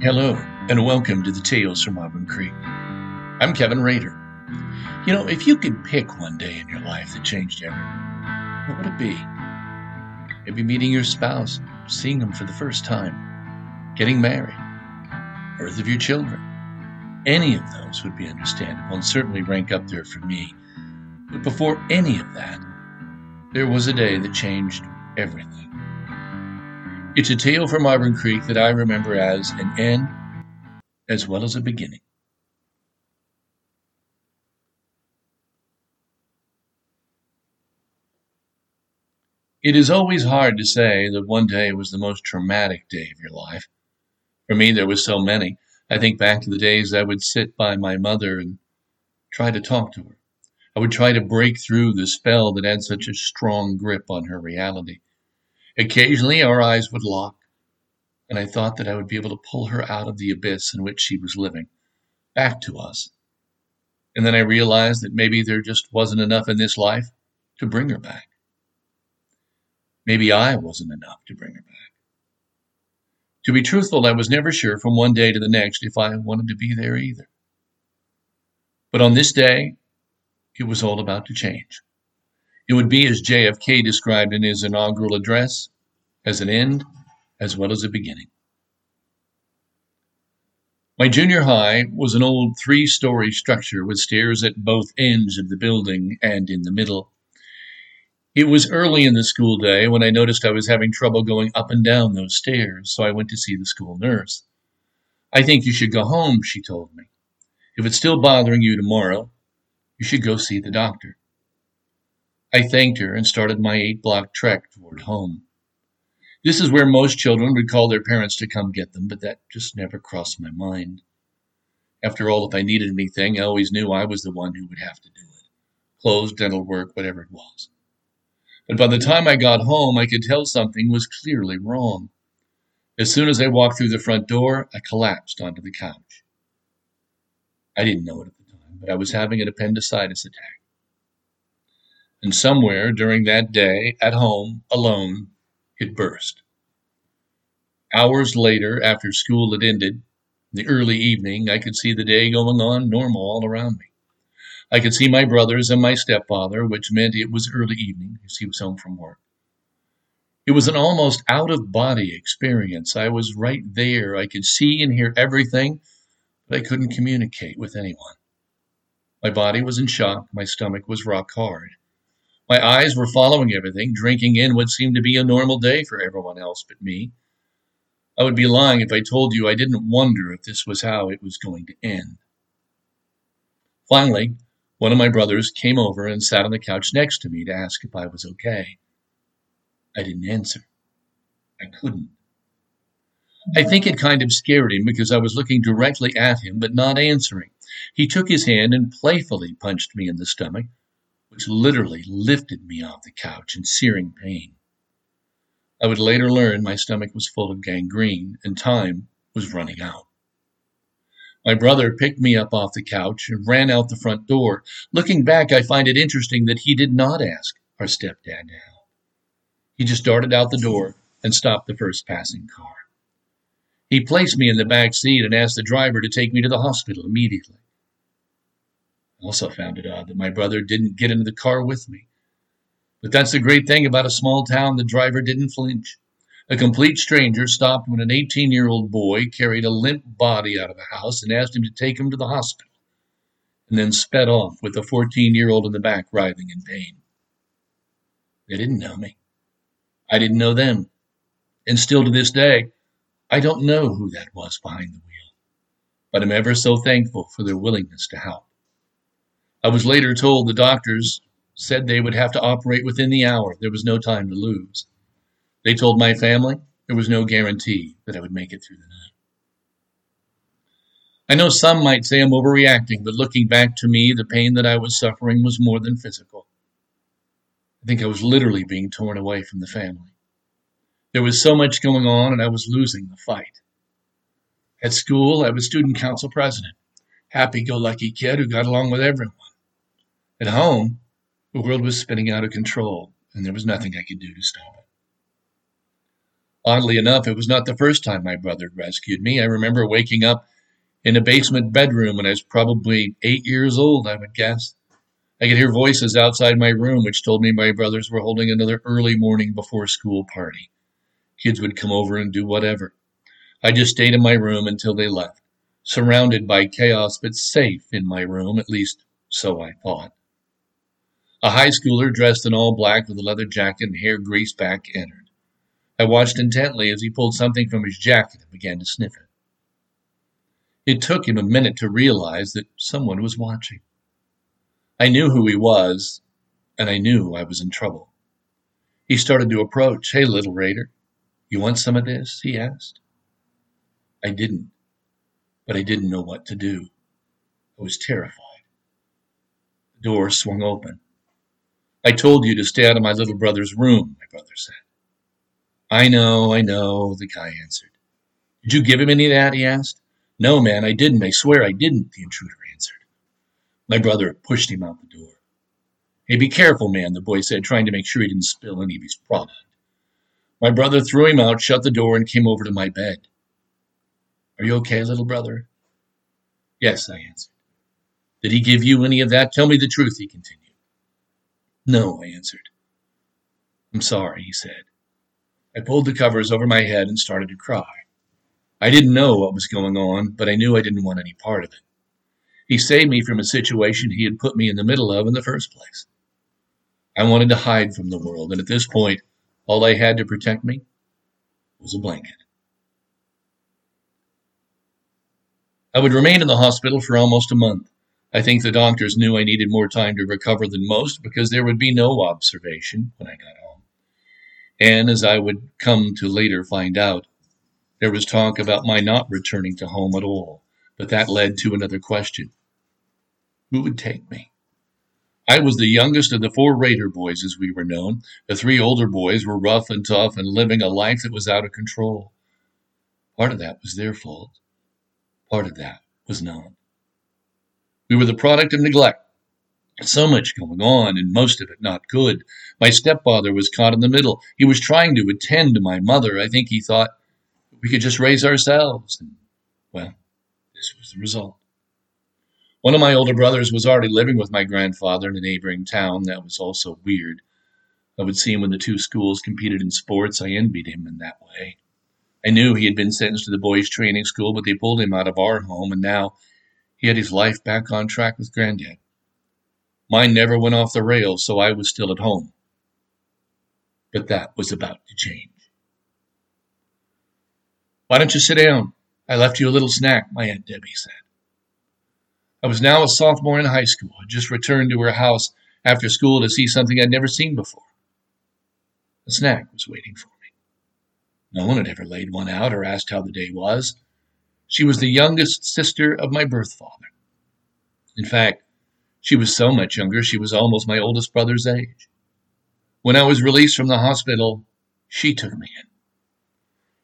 Hello, and welcome to the Tales from Auburn Creek. I'm Kevin Rader. You know, if you could pick one day in your life that changed everything, what would it be? Maybe meeting your spouse, seeing them for the first time, getting married, birth of your children. Any of those would be understandable and certainly rank up there for me. But before any of that, there was a day that changed everything. It's a tale from Auburn Creek that I remember as an end as well as a beginning. It is always hard to say that one day was the most traumatic day of your life. For me, there were so many. I think back to the days I would sit by my mother and try to talk to her. I would try to break through the spell that had such a strong grip on her reality. Occasionally our eyes would lock, and I thought that I would be able to pull her out of the abyss in which she was living, back to us. And then I realized that maybe there just wasn't enough in this life to bring her back. Maybe I wasn't enough to bring her back. To be truthful, I was never sure from one day to the next if I wanted to be there either. But on this day, it was all about to change. It would be as JFK described in his inaugural address as an end as well as a beginning. My junior high was an old three story structure with stairs at both ends of the building and in the middle. It was early in the school day when I noticed I was having trouble going up and down those stairs, so I went to see the school nurse. I think you should go home, she told me. If it's still bothering you tomorrow, you should go see the doctor. I thanked her and started my eight block trek toward home. This is where most children would call their parents to come get them, but that just never crossed my mind. After all, if I needed anything, I always knew I was the one who would have to do it clothes, dental work, whatever it was. But by the time I got home, I could tell something was clearly wrong. As soon as I walked through the front door, I collapsed onto the couch. I didn't know it at the time, but I was having an appendicitis attack. And somewhere during that day, at home, alone, it burst. Hours later, after school had ended, in the early evening, I could see the day going on normal all around me. I could see my brothers and my stepfather, which meant it was early evening as he was home from work. It was an almost out of body experience. I was right there. I could see and hear everything, but I couldn't communicate with anyone. My body was in shock. My stomach was rock hard. My eyes were following everything, drinking in what seemed to be a normal day for everyone else but me. I would be lying if I told you I didn't wonder if this was how it was going to end. Finally, one of my brothers came over and sat on the couch next to me to ask if I was okay. I didn't answer. I couldn't. I think it kind of scared him because I was looking directly at him but not answering. He took his hand and playfully punched me in the stomach, which literally lifted me off the couch in searing pain. I would later learn my stomach was full of gangrene and time was running out. My brother picked me up off the couch and ran out the front door. Looking back, I find it interesting that he did not ask our stepdad to help. He just darted out the door and stopped the first passing car. He placed me in the back seat and asked the driver to take me to the hospital immediately. I also found it odd that my brother didn't get into the car with me. But that's the great thing about a small town, the driver didn't flinch. A complete stranger stopped when an 18 year old boy carried a limp body out of the house and asked him to take him to the hospital, and then sped off with a 14 year old in the back writhing in pain. They didn't know me. I didn't know them. And still to this day, I don't know who that was behind the wheel. But I'm ever so thankful for their willingness to help. I was later told the doctors said they would have to operate within the hour. There was no time to lose. They told my family there was no guarantee that I would make it through the night. I know some might say I'm overreacting, but looking back to me, the pain that I was suffering was more than physical. I think I was literally being torn away from the family. There was so much going on, and I was losing the fight. At school, I was student council president, happy go lucky kid who got along with everyone. At home, the world was spinning out of control, and there was nothing I could do to stop it. Oddly enough, it was not the first time my brother rescued me. I remember waking up in a basement bedroom when I was probably eight years old, I would guess. I could hear voices outside my room which told me my brothers were holding another early morning before school party. Kids would come over and do whatever. I just stayed in my room until they left, surrounded by chaos but safe in my room, at least so I thought. A high schooler dressed in all black with a leather jacket and hair greased back entered. I watched intently as he pulled something from his jacket and began to sniff it. It took him a minute to realize that someone was watching. I knew who he was, and I knew I was in trouble. He started to approach. Hey, little Rader, you want some of this? he asked. I didn't, but I didn't know what to do. I was terrified. The door swung open. I told you to stay out of my little brother's room, my brother said. I know, I know, the guy answered. Did you give him any of that? he asked. No, man, I didn't. I swear I didn't, the intruder answered. My brother pushed him out the door. Hey, be careful, man, the boy said, trying to make sure he didn't spill any of his product. My brother threw him out, shut the door, and came over to my bed. Are you okay, little brother? Yes, I answered. Did he give you any of that? Tell me the truth, he continued. No, I answered. I'm sorry, he said. I pulled the covers over my head and started to cry. I didn't know what was going on, but I knew I didn't want any part of it. He saved me from a situation he had put me in the middle of in the first place. I wanted to hide from the world, and at this point, all I had to protect me was a blanket. I would remain in the hospital for almost a month. I think the doctors knew I needed more time to recover than most because there would be no observation when I got home. And as I would come to later find out, there was talk about my not returning to home at all, but that led to another question. Who would take me? I was the youngest of the four Rader boys, as we were known. The three older boys were rough and tough and living a life that was out of control. Part of that was their fault. Part of that was not. We were the product of neglect so much going on, and most of it not good. My stepfather was caught in the middle. He was trying to attend to my mother. I think he thought we could just raise ourselves. And, well, this was the result. One of my older brothers was already living with my grandfather in a neighboring town. That was also weird. I would see him when the two schools competed in sports. I envied him in that way. I knew he had been sentenced to the boys' training school, but they pulled him out of our home, and now he had his life back on track with Granddad. Mine never went off the rails, so I was still at home. But that was about to change. Why don't you sit down? I left you a little snack, my Aunt Debbie said. I was now a sophomore in high school, had just returned to her house after school to see something I'd never seen before. A snack was waiting for me. No one had ever laid one out or asked how the day was. She was the youngest sister of my birth father. In fact, she was so much younger, she was almost my oldest brother's age. When I was released from the hospital, she took me in.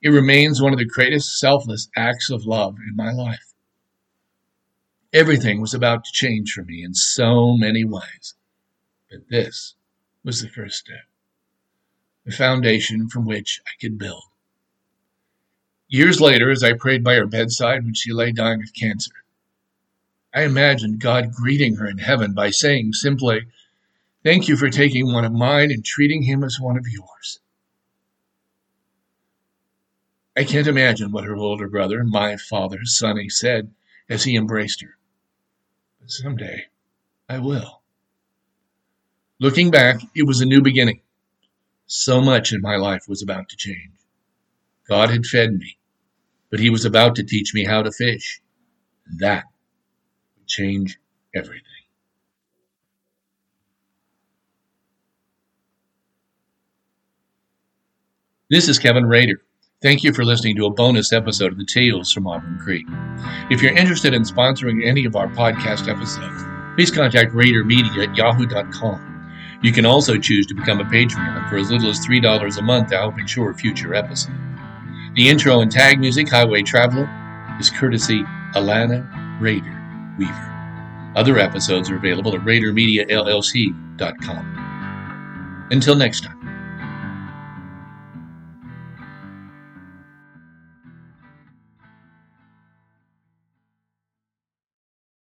It remains one of the greatest selfless acts of love in my life. Everything was about to change for me in so many ways, but this was the first step, the foundation from which I could build. Years later, as I prayed by her bedside when she lay dying of cancer, I imagined God greeting her in heaven by saying simply, Thank you for taking one of mine and treating him as one of yours. I can't imagine what her older brother, my father, Sonny, said as he embraced her. But someday I will. Looking back, it was a new beginning. So much in my life was about to change. God had fed me, but he was about to teach me how to fish. And that would change everything. This is Kevin Rader. Thank you for listening to a bonus episode of the Tales from Auburn Creek. If you're interested in sponsoring any of our podcast episodes, please contact Rader Media at yahoo.com. You can also choose to become a Patreon for as little as $3 a month to help ensure future episodes. The intro and tag music, Highway Traveler, is courtesy Alana Rader. Weaver. Other episodes are available at RaderMediaLLC.com. Until next time.